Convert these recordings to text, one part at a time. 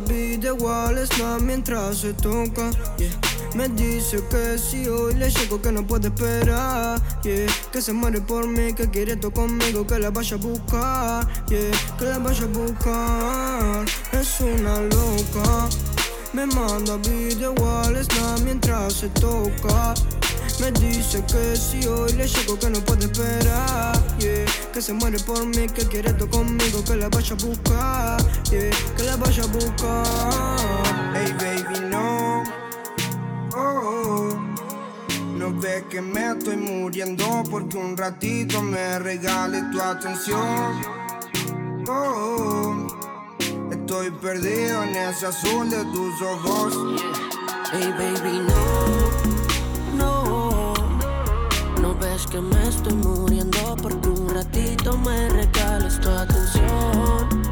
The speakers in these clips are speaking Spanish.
video igual snap mientras se toca, Me dice que si hoy le llego que no puede esperar, Que se muere por mí, que quiere todo conmigo, que la vaya a buscar, Que la vaya a buscar. Es una loca. Me manda video snap mientras se toca. Me dice que si hoy le llego que no puede esperar, Que se muere por mí, que quiere todo conmigo, que la vaya a buscar, Que la vaya a buscar. Hey baby, no. Oh, no ves que me estoy muriendo porque un ratito me regale tu atención. Oh, estoy perdido en ese azul de tus ojos. Hey baby, no ves que me estoy muriendo porque un ratito me regales tu atención.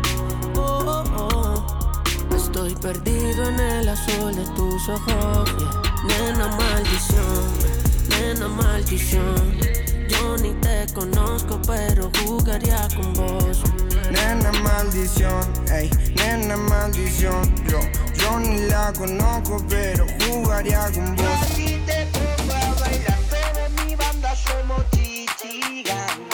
Oh, oh, oh. Estoy perdido en el azul de tus ojos. Nena maldición, nena maldición. Yo ni te conozco, pero jugaría con vos. Nena maldición, ey, nena maldición. Yo, yo ni la conozco, pero jugaría con vos. Yeah.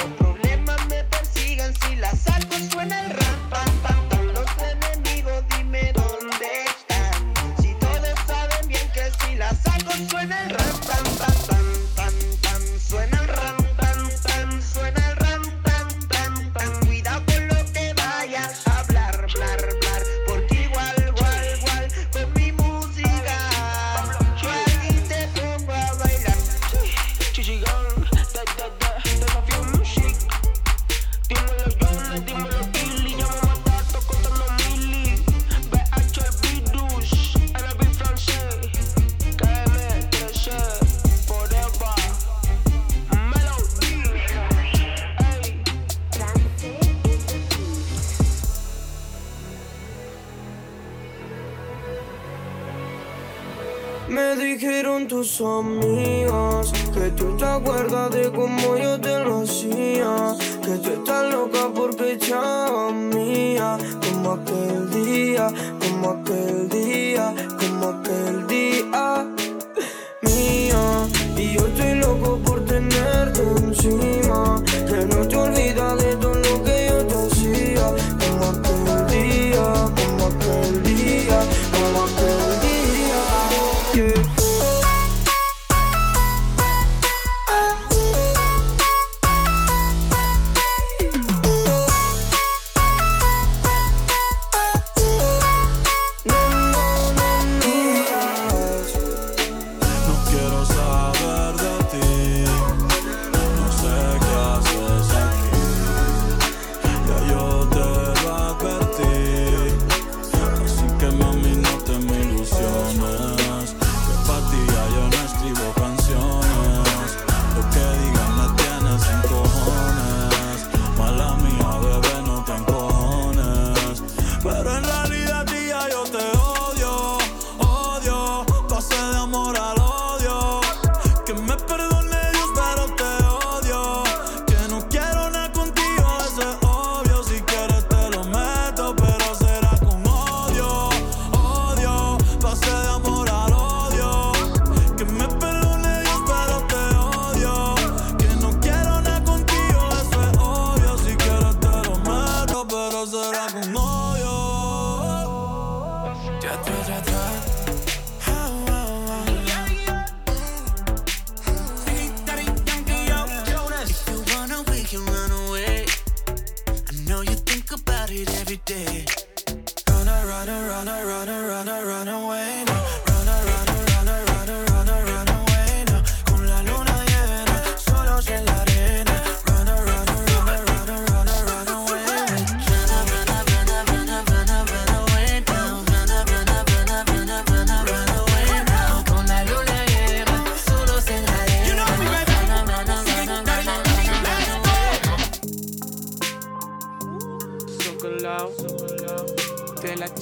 Tus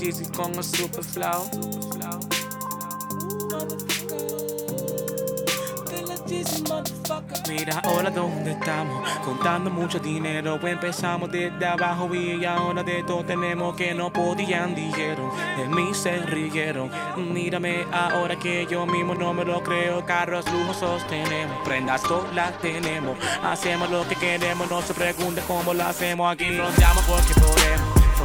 Con el super. Mira ahora dónde estamos, contando mucho dinero. Empezamos desde abajo y ahora de todo tenemos que no podían, dijeron. De mí se rieron. Mírame ahora que yo mismo no me lo creo. Carros lujosos tenemos, prendas solas tenemos. Hacemos lo que queremos, no se pregunte cómo lo hacemos aquí. Nos damos porque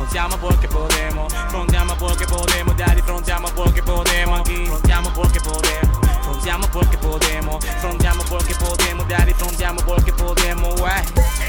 Fronteamos porque podemos, fronteamos porque podemos, daddy, fronteamos porque podemos aquí, fronteamos porque podemos. Fronteamos porque podemos, fronteamos porque podemos, daddy, fronteamos porque podemos, wey.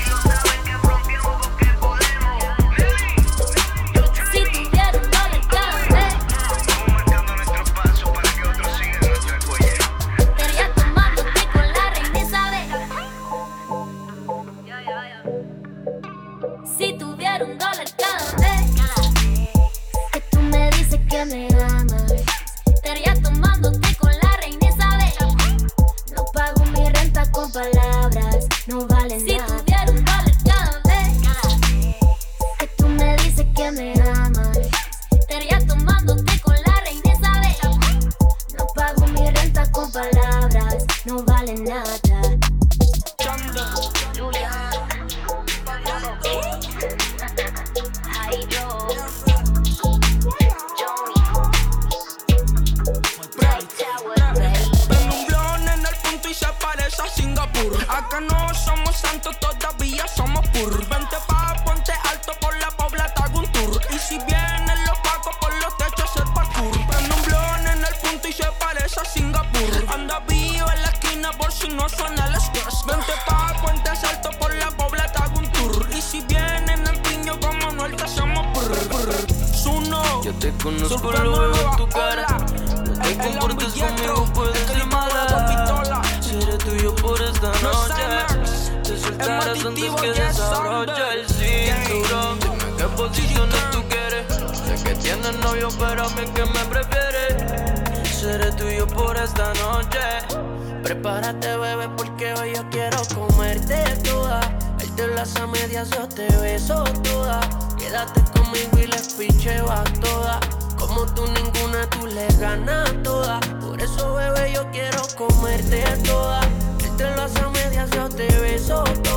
No somos santos, mí que me prefieres. Seré tuyo por esta noche. Prepárate, bebé, porque hoy yo quiero comerte toda. Verte las a medias, yo te beso toda. Quédate conmigo y les picheo toda. Como tú ninguna, tú le ganas toda. Por eso, bebé, yo quiero comerte toda. Verte las a medias, yo te beso toda.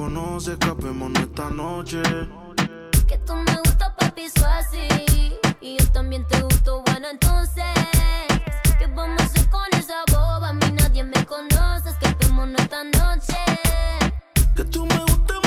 escapémonos esta noche. Que tú me gustas, papi, eso así. Y yo también te gusto, bueno, entonces. ¿Qué vamos a hacer con esa boba? A mí nadie me conoce, escapémonos esta noche. Que tú me gustas,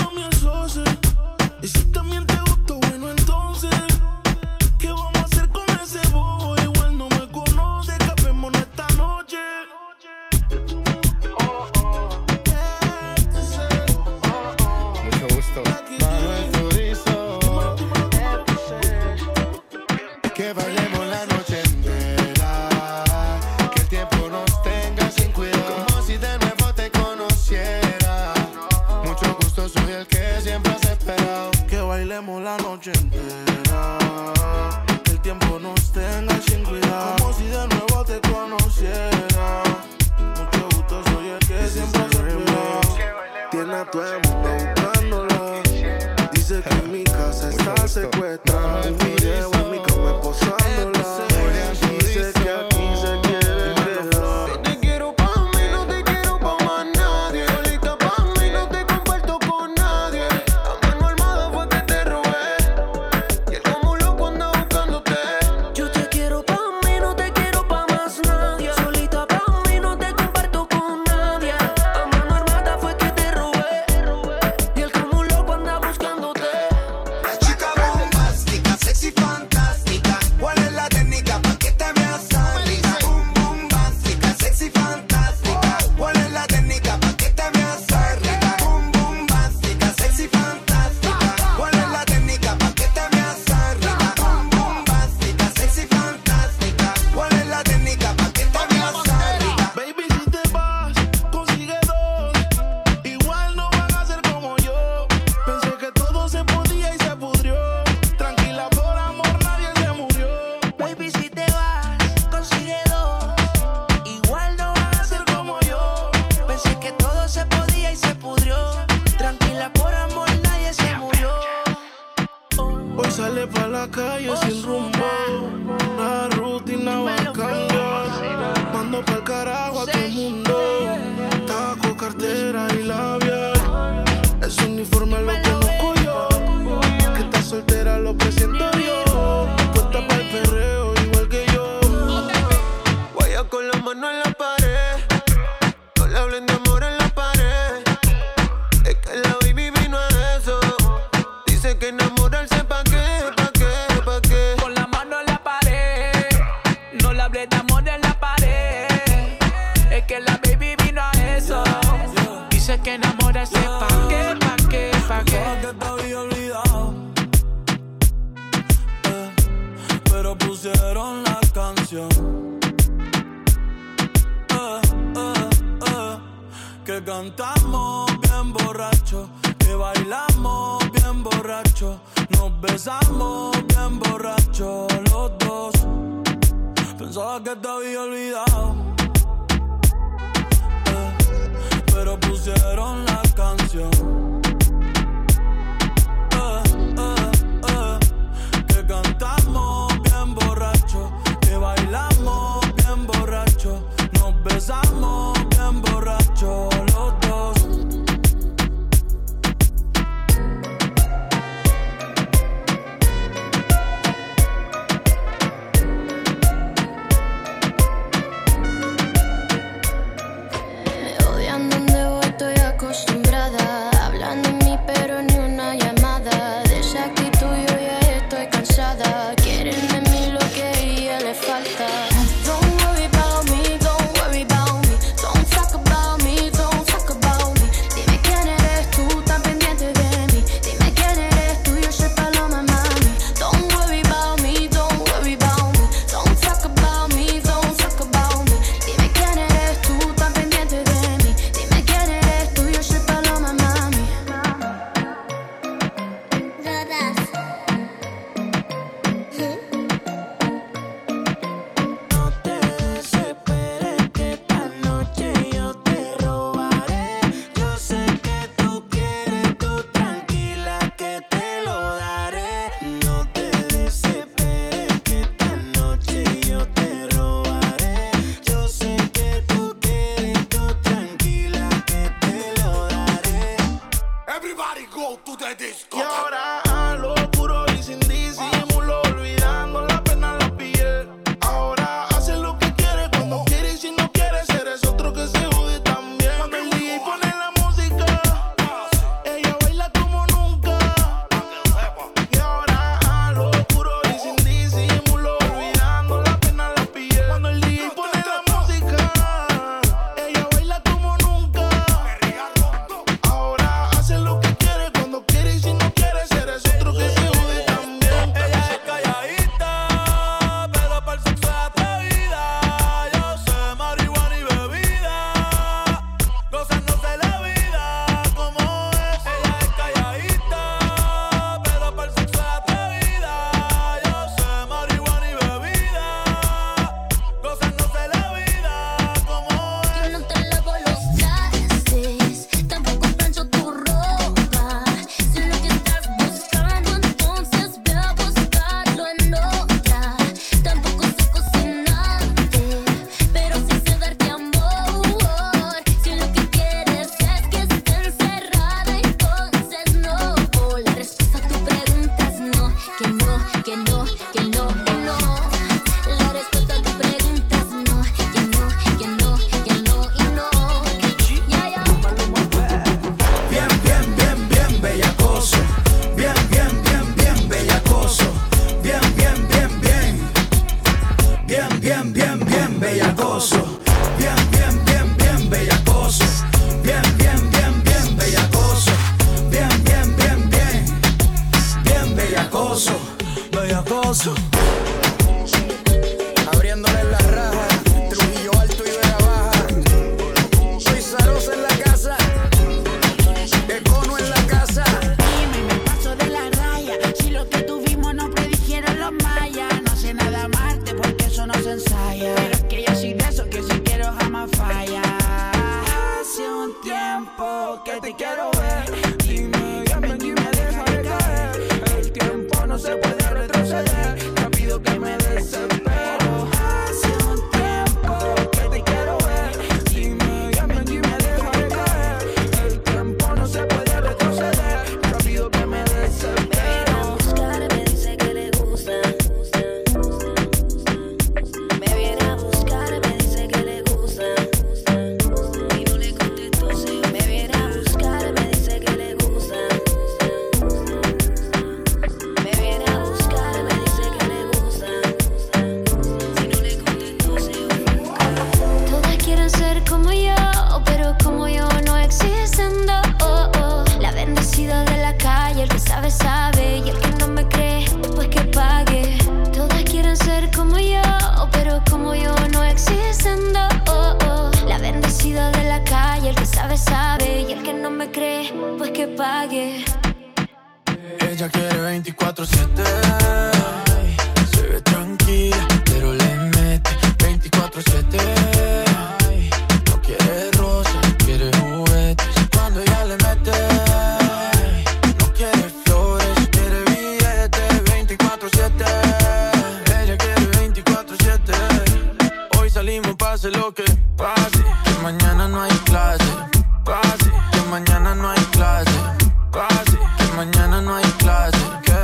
no hay clase. ¿Qué?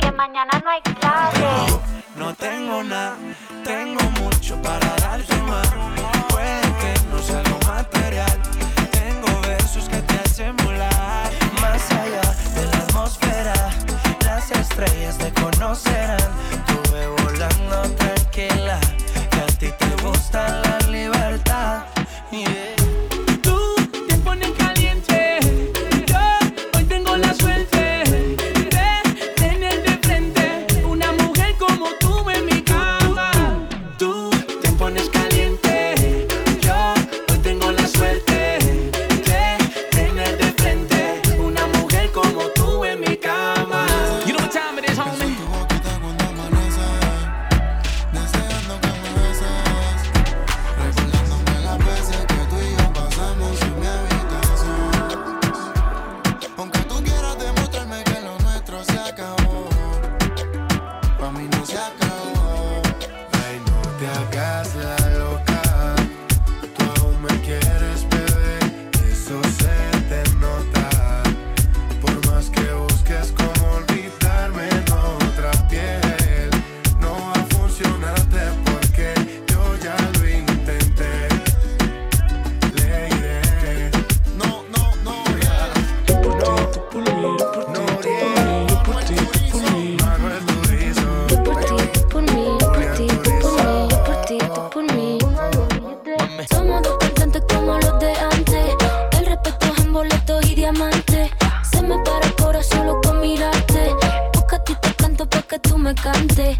Que mañana no hay clase. No, no tengo nada, tengo mucho para darte más. Puede que no sea lo material. Tengo versos que te hacen volar. Más allá de la atmósfera, las estrellas te conocerán. Tuve volando tranquila, que a ti te gusta la libertad. canté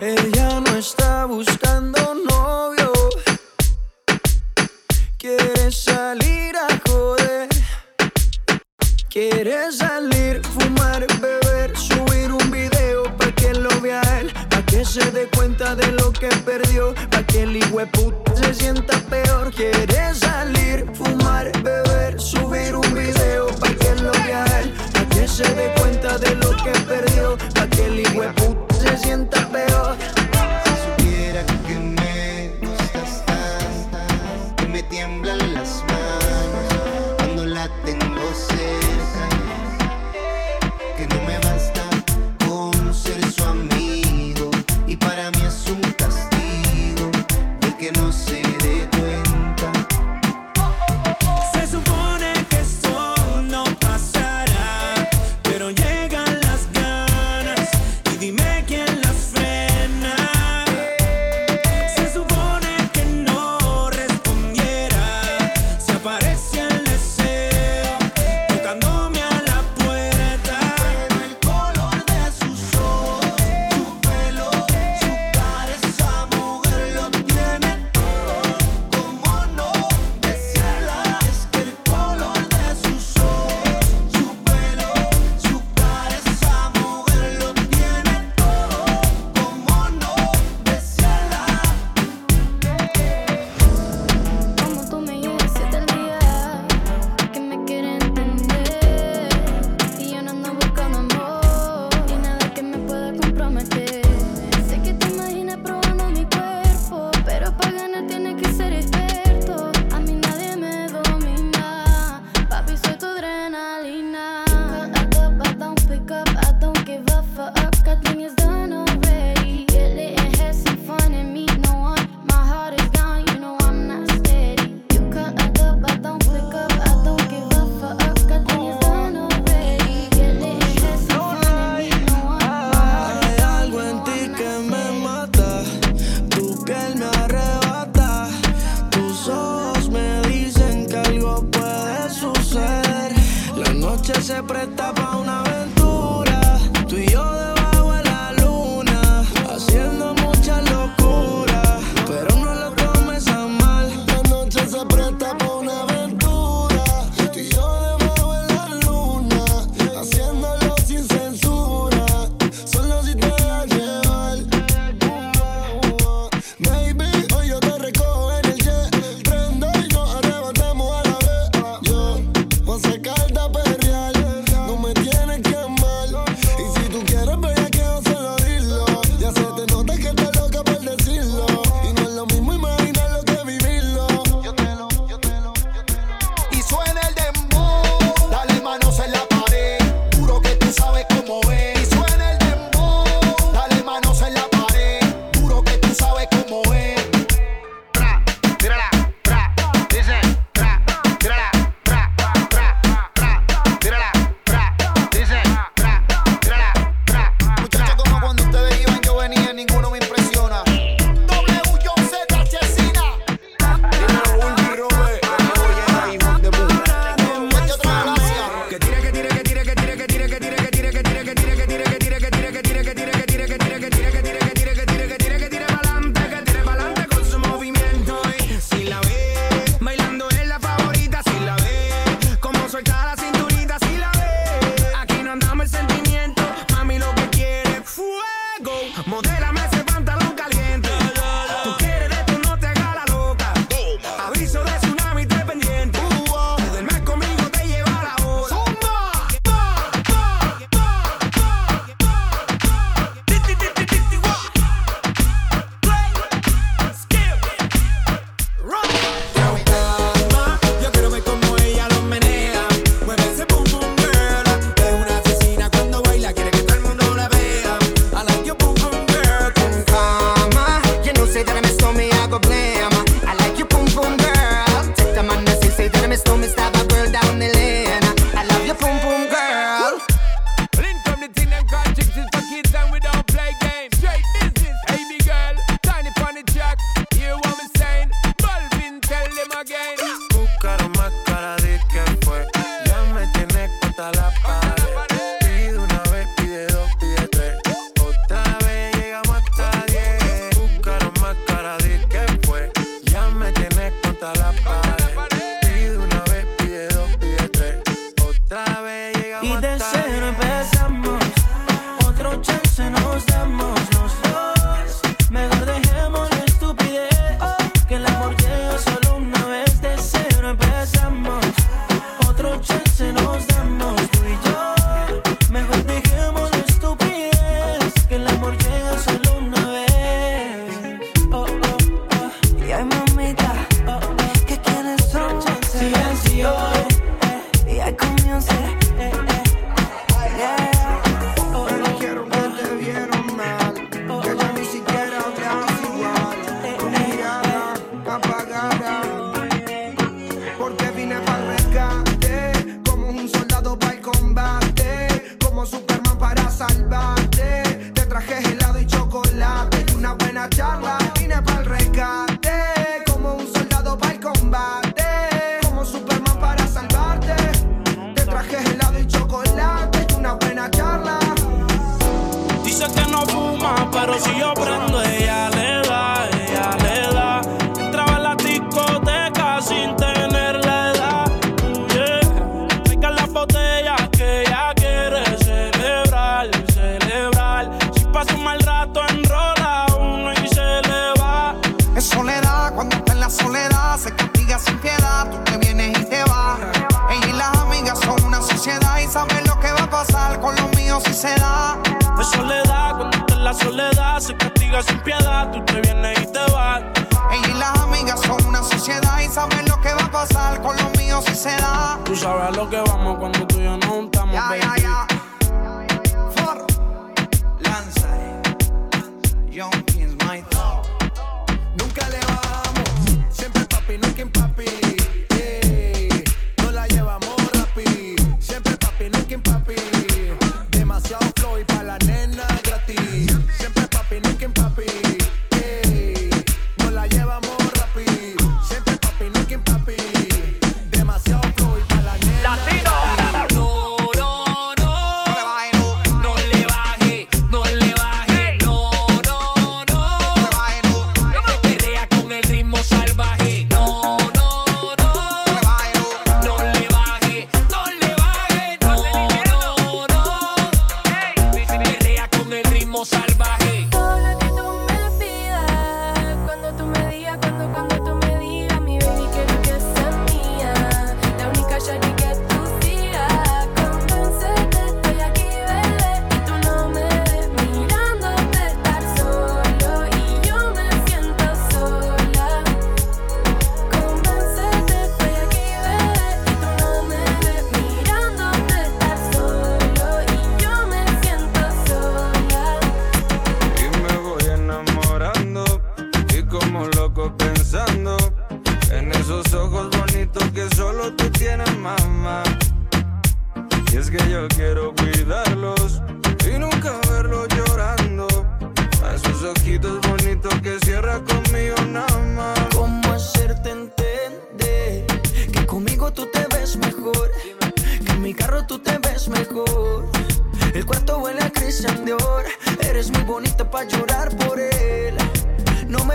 Ella no está buscando novio. Quiere salir a joder. Quiere salir, fumar, beber, subir un video para que lo vea él. Para que se dé cuenta de lo que perdió. Para que el puta se sienta peor. Quiere salir, fumar, beber, subir un video para que lo vea él. Para que se dé cuenta de lo que perdió. Para que el puta sienta peor. Si supiera que me gustas que me tiemblan las manos.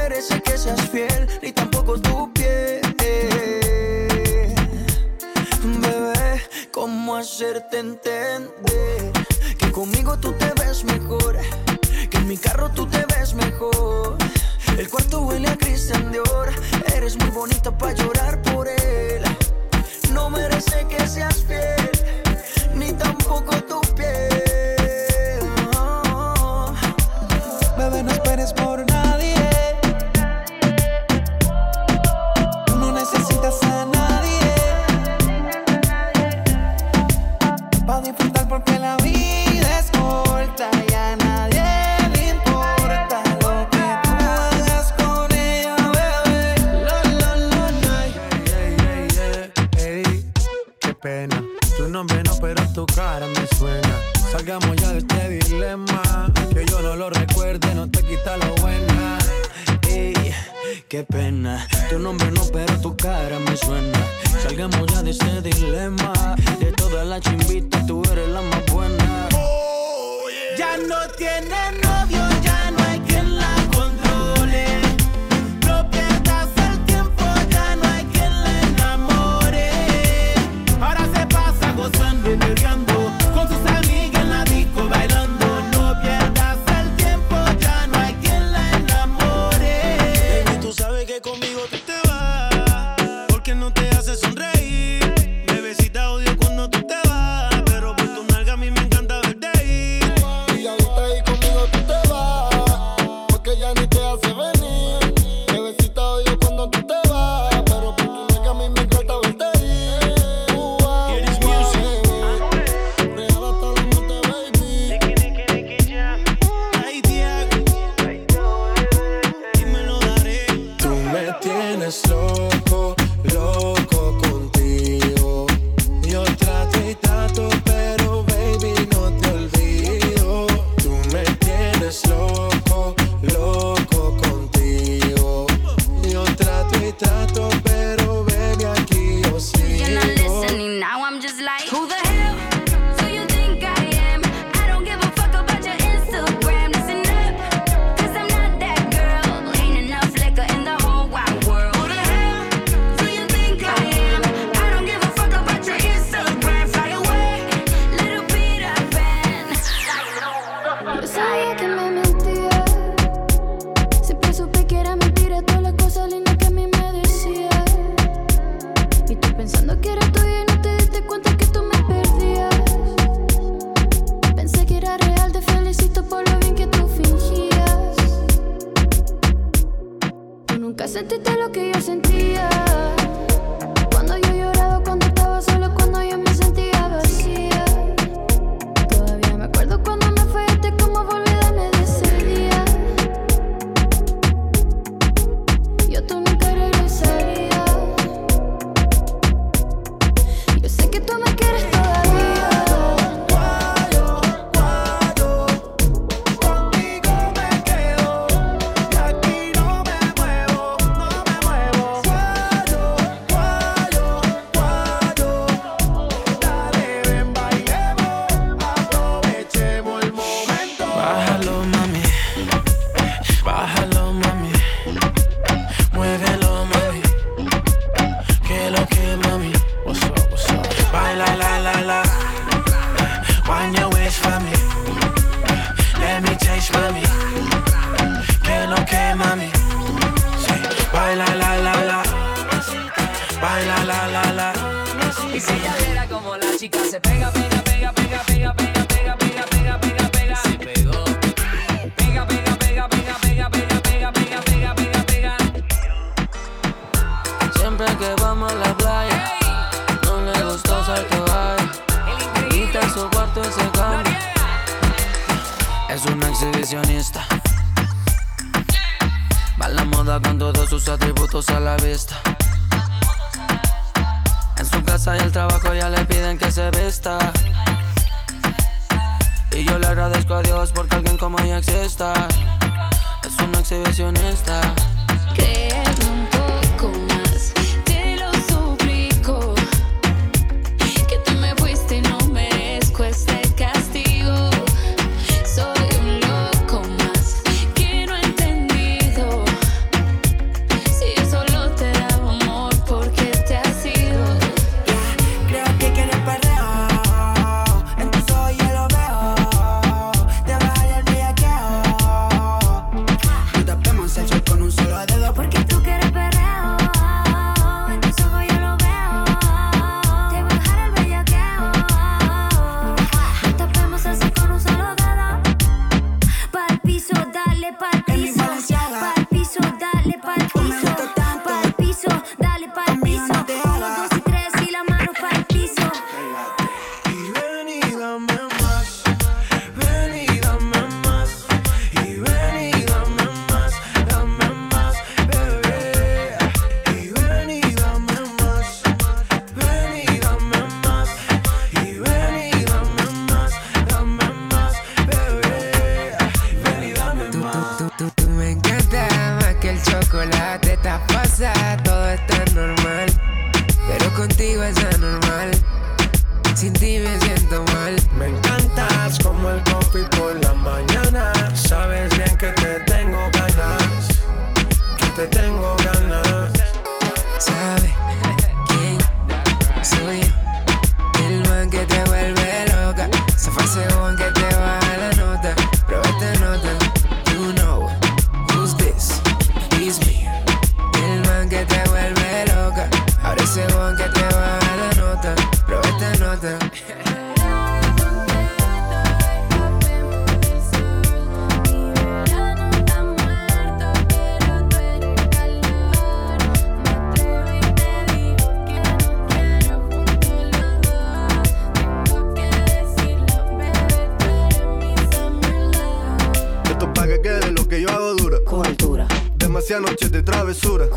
No merece que seas fiel, ni tampoco tu piel. Bebé, ¿cómo hacerte entender? Que conmigo tú te ves mejor, que en mi carro tú te ves mejor. El cuarto huele a de Dior, eres muy bonita para llorar por él. No merece que seas fiel, ni tampoco tu piel. Salgamos ya de este dilema. Que yo no lo recuerde, no te quita lo buena. Ey, qué pena. Tu nombre no, pero tu cara me suena. Salgamos ya de este dilema. De todas las chimbitas, tú eres la más buena. Oh. Ya no tiene nombre.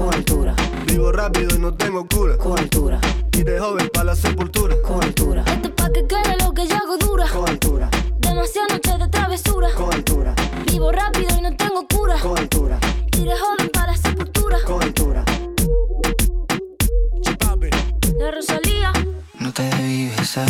Cultura. Vivo rápido y no tengo cura. Cultura. Y de joven para la sepultura. Cultura. Esto pa' que quede lo que yo hago dura. Cultura. Demasiado noche de travesura. Cultura. Vivo rápido y no tengo cura. Cultura. Y de joven para la sepultura. Cultura. La Rosalía. No te debí besar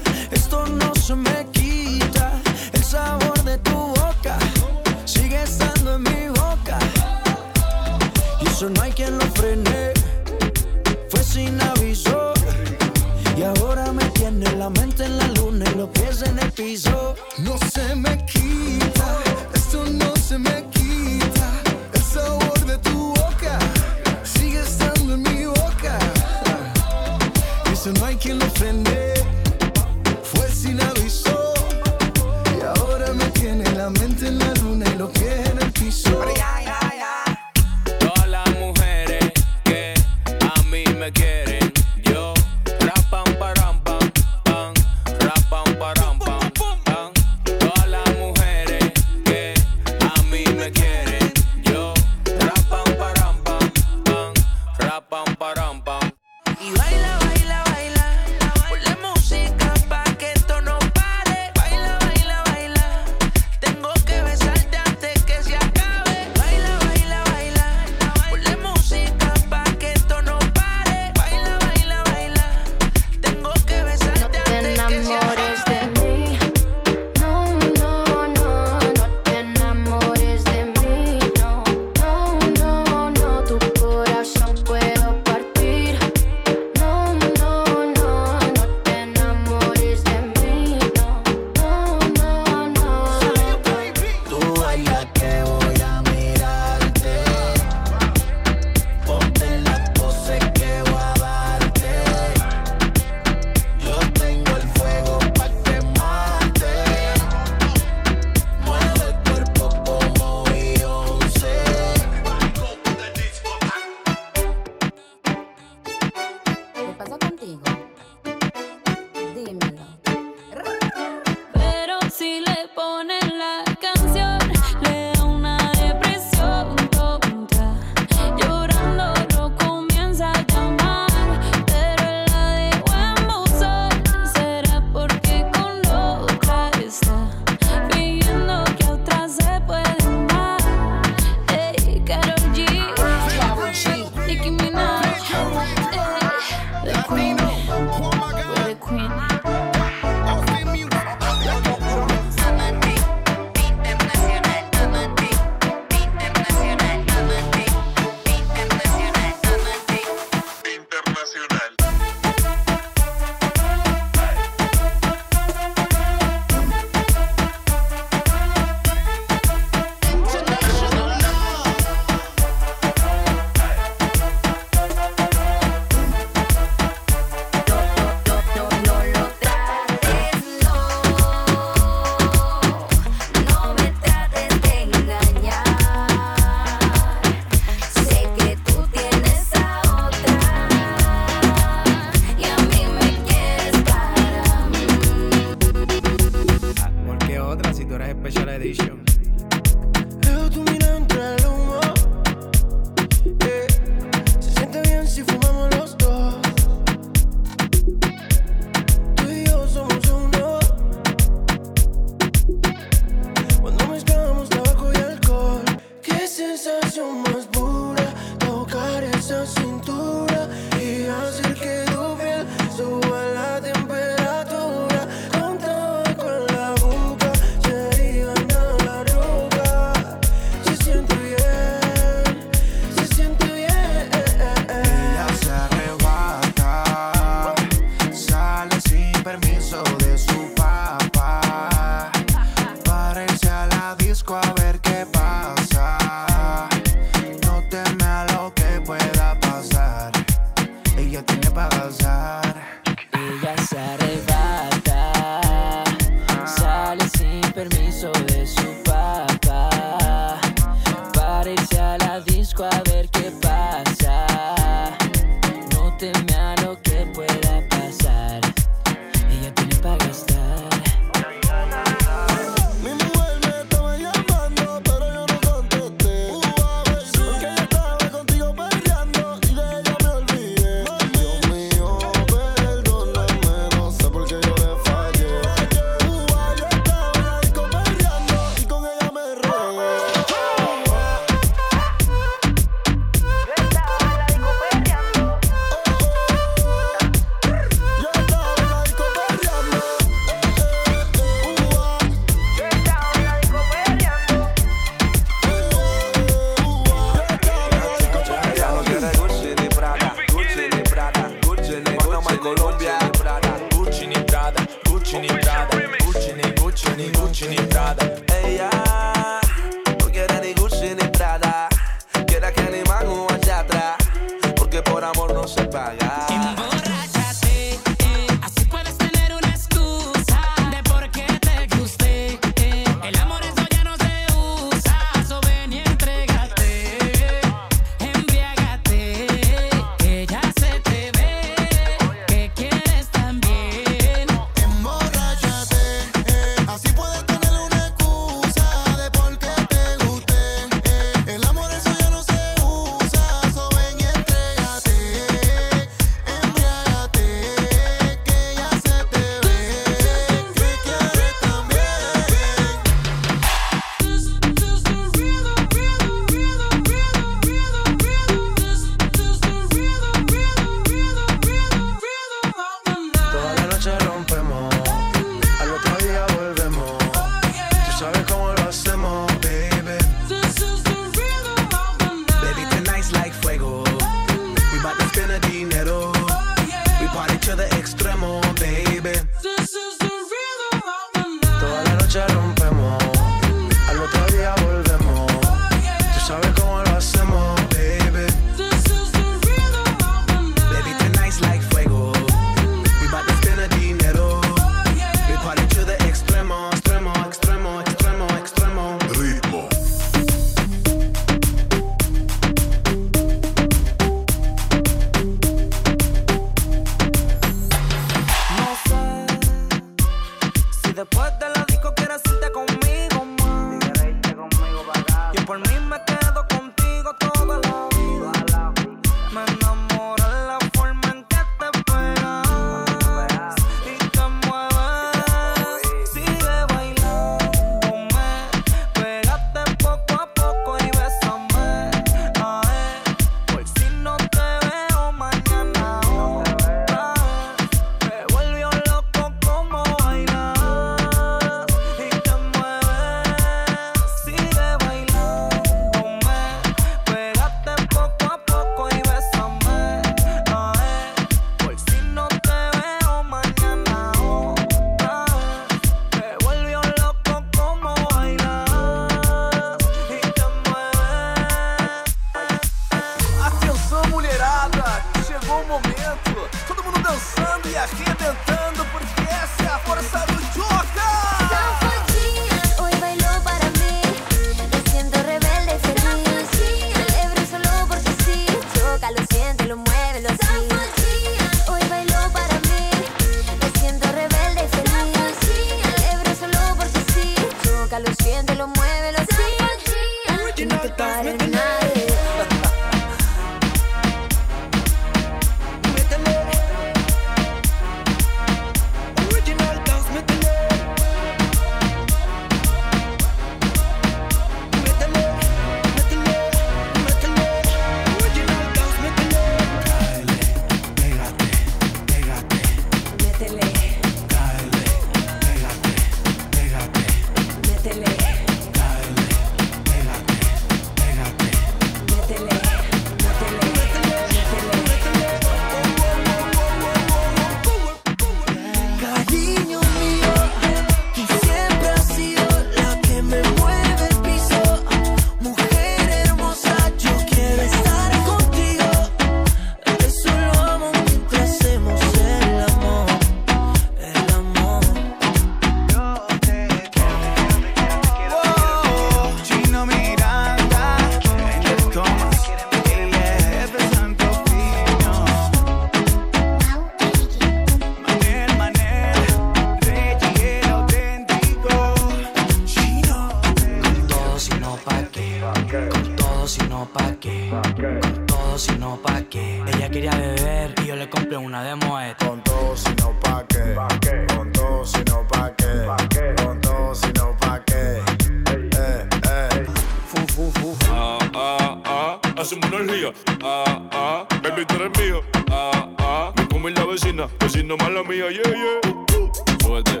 hacemos una. Ah, ah, baby, tú eres mío. Ah, ah, me como la vecina, vecino mala mía, yeah, yeah. Uh, uh. Súbete,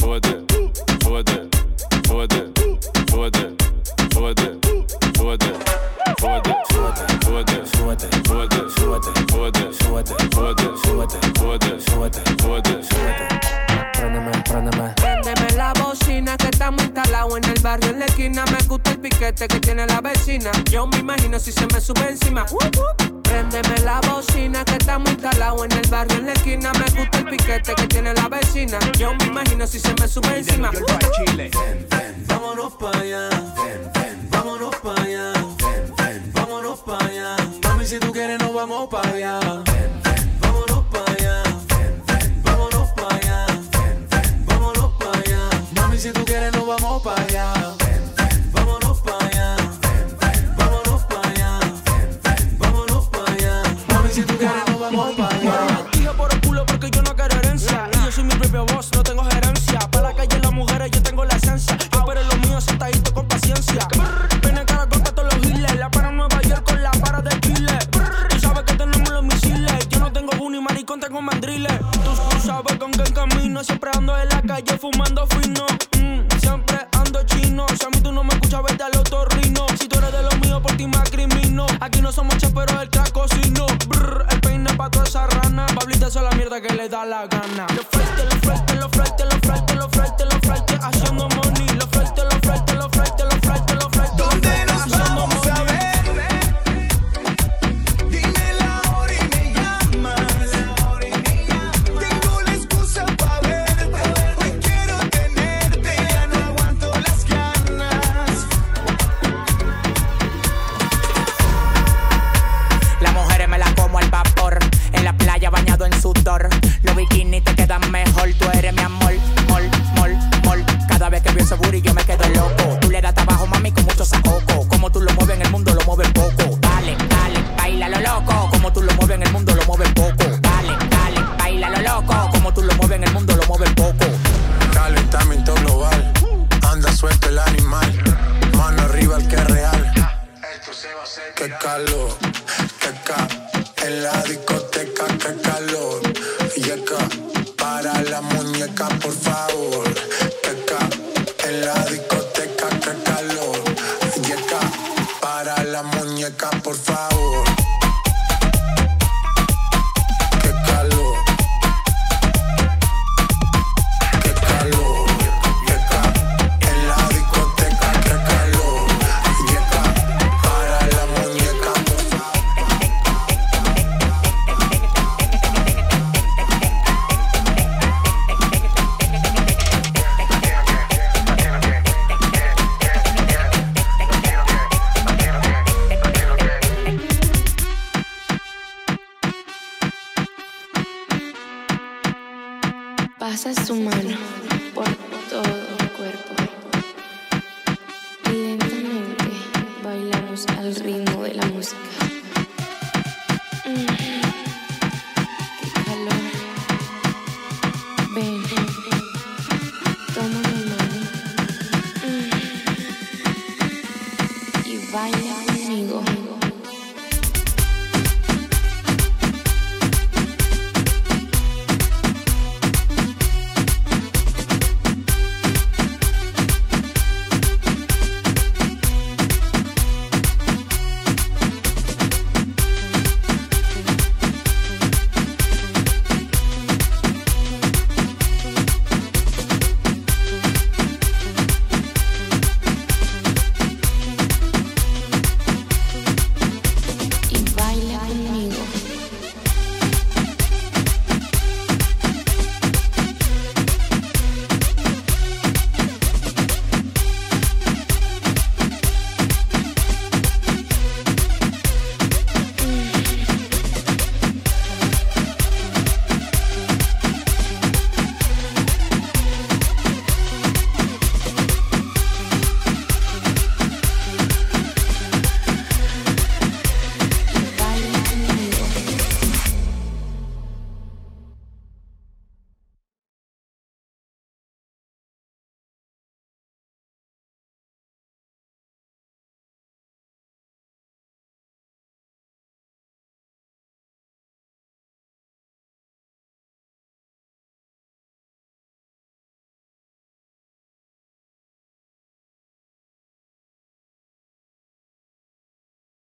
súbete, súbete, súbete, súbete. barrio en la esquina. Me gusta el piquete que tiene la vecina. Yo me imagino si se me sube encima. Préndeme la bocina que estamos instalados en el barrio en la esquina. Me gusta el piquete que tiene la vecina. Yo me imagino si se me sube encima. Chile. Ven, ven, vámonos para allá. Ven, ven, vámonos para allá. Ven, ven, vámonos para allá. Mami, si tú quieres, nos vamos para allá. siempre ando en la calle fumando fino. Mm, siempre ando chino, si a mí tú no me escuchas, vete al otorrino. Si tú eres de los míos, por ti me acrimino. Aquí no somos chaperos, el cacocino. Brr, el peine pa' toda esa rana. Pablita es la mierda que le da la gana. Lo frente, lo frente, lo frente, lo frente, lo frente, lo frente. la música.